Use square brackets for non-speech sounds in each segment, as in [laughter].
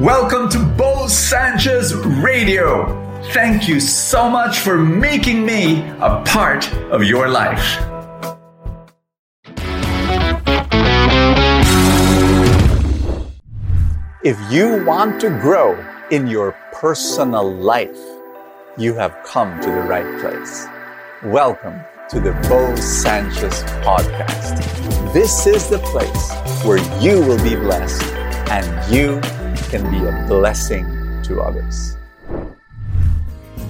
Welcome to Bo Sanchez Radio. Thank you so much for making me a part of your life. If you want to grow in your personal life, you have come to the right place. Welcome to the Bo Sanchez Podcast. This is the place where you will be blessed and you can be a blessing to others.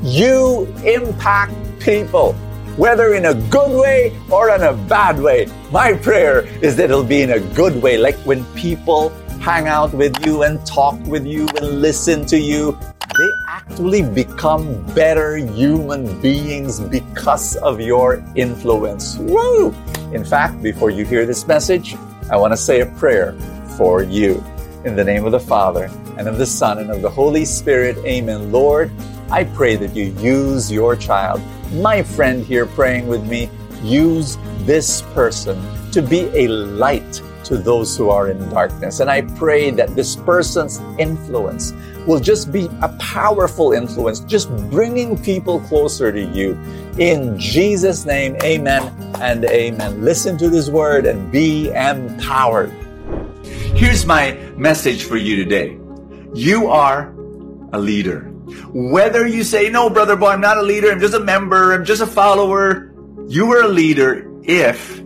You impact people, whether in a good way or in a bad way. My prayer is that it'll be in a good way, like when people hang out with you and talk with you and listen to you, they actually become better human beings because of your influence. Woo! In fact, before you hear this message, I want to say a prayer for you. In the name of the Father, and of the Son, and of the Holy Spirit, amen. Lord, I pray that you use your child, my friend here praying with me, use this person to be a light to those who are in darkness. And I pray that this person's influence will just be a powerful influence, just bringing people closer to you. In Jesus' name, amen and amen. Listen to this word and be empowered. Here's my message for you today. You are a leader. Whether you say, no, brother Bo, I'm not a leader, I'm just a member, I'm just a follower, you are a leader if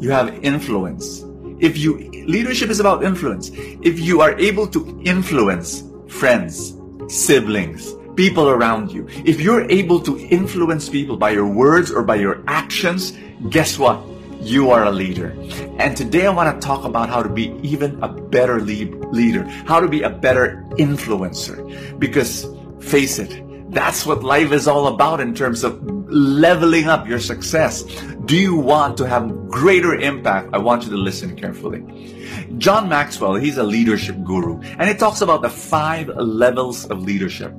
you have influence. If you, leadership is about influence. If you are able to influence friends, siblings, people around you, if you're able to influence people by your words or by your actions, guess what? You are a leader. And today I want to talk about how to be even a better lead, leader, how to be a better influencer. Because face it, that's what life is all about in terms of leveling up your success. Do you want to have greater impact? I want you to listen carefully. John Maxwell, he's a leadership guru, and he talks about the five levels of leadership.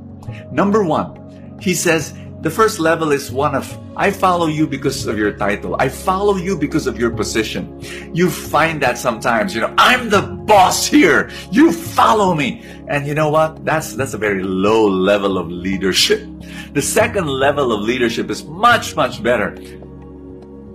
Number one, he says the first level is one of, I follow you because of your title. I follow you because of your position. You find that sometimes, you know, I'm the boss here. You follow me. And you know what? That's, that's a very low level of leadership. The second level of leadership is much, much better.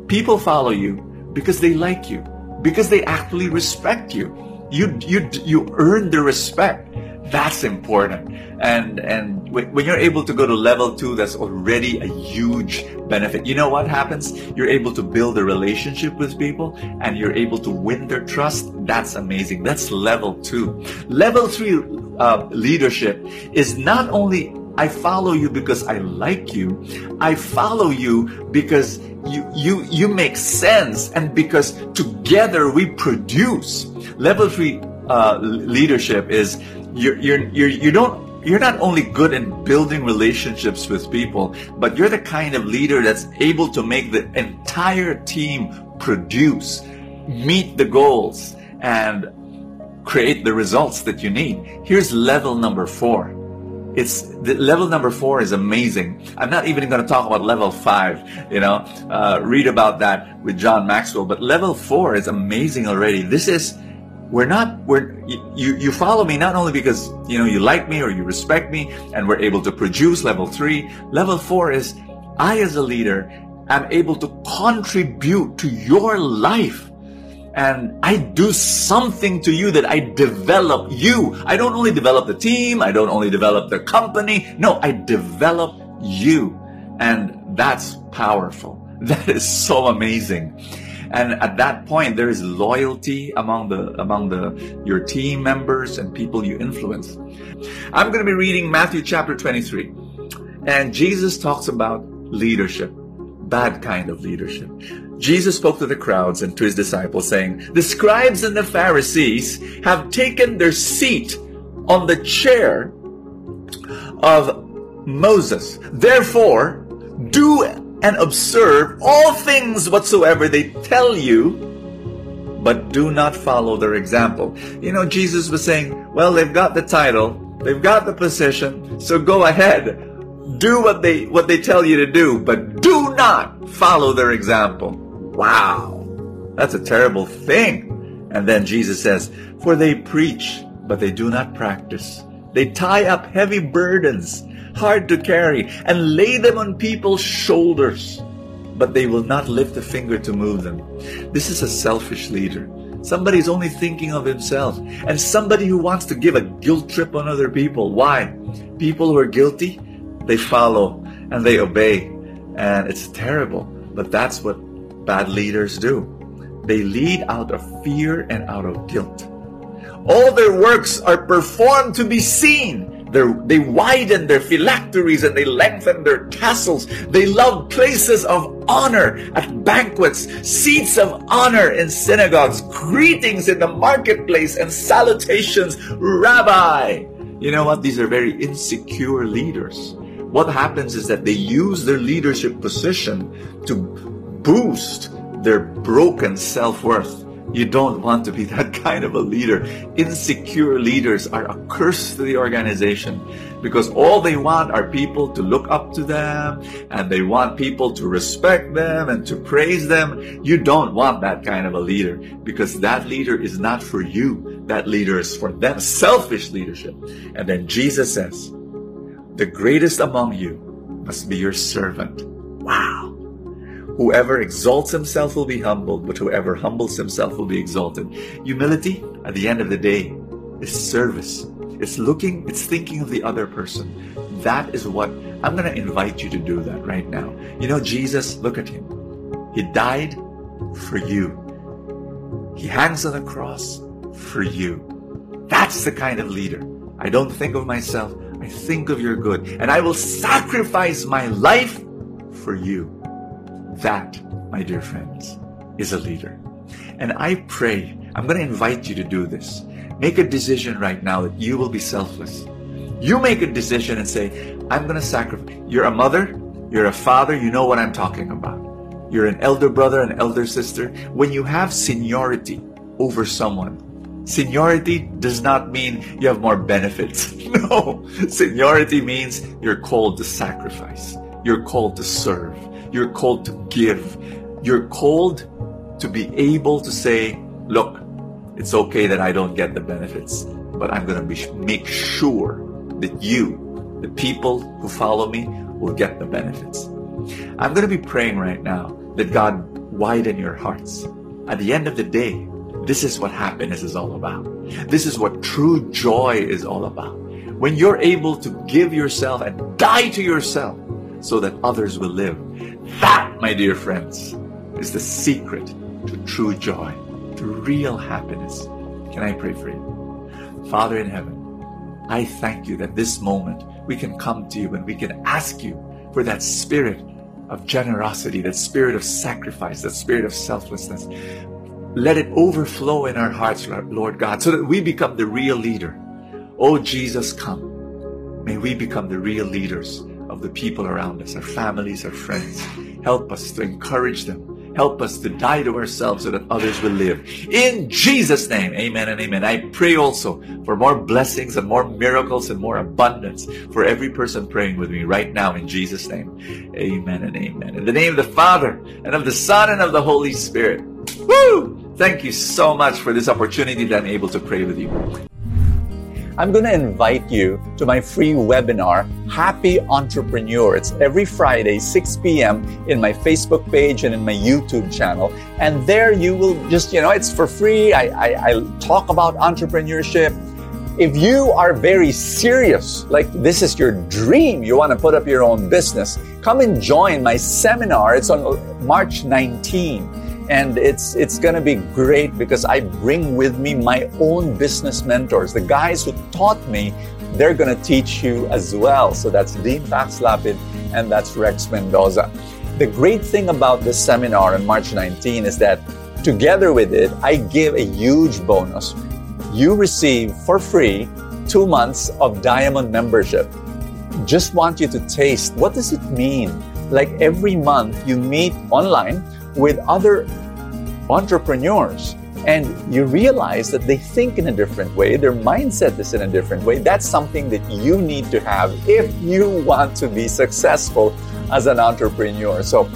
People follow you because they like you, because they actually respect you. You, you, you earn the respect. That's important. And, and when you're able to go to level two, that's already a huge benefit. You know what happens? You're able to build a relationship with people and you're able to win their trust. That's amazing. That's level two. Level three uh, leadership is not only I follow you because I like you. I follow you because you you you make sense and because together we produce. Level three uh, leadership is you're, you're, you're, you don't you're not only good in building relationships with people, but you're the kind of leader that's able to make the entire team produce, meet the goals, and create the results that you need. Here's level number four. It's the level number four is amazing. I'm not even going to talk about level five. You know, uh, read about that with John Maxwell. But level four is amazing already. This is we're not we're you you follow me not only because you know you like me or you respect me and we're able to produce level 3 level 4 is i as a leader am able to contribute to your life. And i do something to you that i develop you. I don't only develop the team. I don't only develop the company. No i develop you. And that's powerful. [laughs] That is so amazing and at that point there is loyalty among the among the your team members and people you influence. I'm going to be reading matthew chapter 23 and jesus talks about leadership bad kind of leadership. Jesus spoke to the crowds and to his disciples saying the scribes and the pharisees have taken their seat on the chair of moses. Therefore do and observe all things whatsoever they tell you, but do not follow their example. You know, Jesus was saying, well, they've got the title, they've got the position, so go ahead. Do what they what they tell you to do, but do not follow their example. Wow. That's a terrible thing. And then Jesus says, For they preach but they do not practice. They tie up heavy burdens, hard to carry, and lay them on people's shoulders, but they will not lift a finger to move them. This is a selfish leader. Somebody is only thinking of himself, and somebody who wants to give a guilt trip on other people. Why? People who are guilty, they follow and they obey, and it's terrible. But that's what bad leaders do. They lead out of fear and out of guilt. All their works are performed to be seen. They're, they widen their phylacteries and they lengthen their tassels. They love places of honor at banquets, seats of honor in synagogues, greetings in the marketplace, and salutations, Rabbi. You know what? These are very insecure leaders. What happens is that they use their leadership position to boost their broken self worth. You don't want to be [laughs] that kind of a leader. Insecure leaders are a curse to the organization because all they want are people to look up to them and they want people to respect them and to praise them. You don't want that kind of a leader because that leader is not for you. That leader is for them. Selfish leadership. And then Jesus says, the greatest among you must be your servant. Wow. Whoever exalts himself will be humbled, but whoever humbles himself will be exalted. Humility, at the end of the day, is service. It's looking, it's thinking of the other person. That is what I'm going to invite you to do that right now. You know, Jesus, look at him. He died for you. He hangs on the cross for you. That's the kind of leader. I don't think of myself. I think of your good. And I will sacrifice my life for you. That, my dear friends, is a leader. And I pray, I'm going to invite you to do this. Make a decision right now that you will be selfless. You make a decision and say, I'm going to sacrifice. You're a mother, you're a father, you know what I'm talking about. You're an elder brother, an elder sister. When you have seniority over someone, Seniority does not mean you have more benefits. [laughs] No. Seniority means you're called to sacrifice. You're called to serve. You're called to give. You're called to be able to say, look, it's okay that I don't get the benefits, but I'm going to make sure that you, the people who follow me, will get the benefits. I'm going to be praying right now that God widen your hearts. At the end of the day, this is what happiness is all about. This is what true joy is all about. When you're able to give yourself and die to yourself so that others will live. That, my dear friends, is the secret to true joy, to real happiness. Can I pray for you? Father in heaven, I thank you that this moment we can come to you and we can ask you for that spirit of generosity, that spirit of sacrifice, that spirit of selflessness. Let it overflow in our hearts, Lord God, so that we become the real leader. Oh, Jesus, come. May we become the real leaders of the people around us, our families, our friends. Help us to encourage them. Help us to die to ourselves so that others will live. In Jesus' name, amen and amen. I pray also for more blessings and more miracles and more abundance for every person praying with me right now in Jesus' name. Amen and amen. In the name of the Father and of the Son and of the Holy Spirit. Woo! Thank you so much for this opportunity that I'm able to pray with you. I'm going to invite you to my free webinar, Happy Entrepreneur. It's every Friday, 6 p.m. in my Facebook page and in my YouTube channel. And there you will just, you know, it's for free. I, I, I talk about entrepreneurship. If you are very serious, like this is your dream, you want to put up your own business, come and join my seminar. It's on March 19 and it's it's going to be great because I bring with me my own business mentors, the guys who taught me. They're going to teach you as well. So that's Dean Lapid and that's Rex Mendoza. The great thing about this seminar on March 19 is that together with it, I give a huge bonus. You receive for free two months of Diamond membership. Just want you to taste what does it mean? Like every month you meet online with other entrepreneurs and you realize that they think in a different way, their mindset is in a different way. That's something that you need to have if you want to be successful as an entrepreneur. So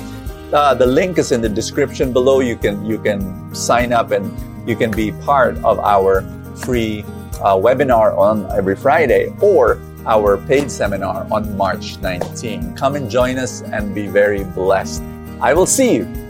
uh, the link is in the description below. You can you can sign up and you can be part of our free uh, webinar on every Friday or our paid seminar on March 19. Come and join us and be very blessed. I will see you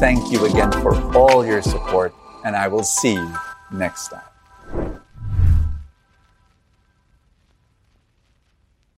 Thank you again for all your support, and I will see you next time.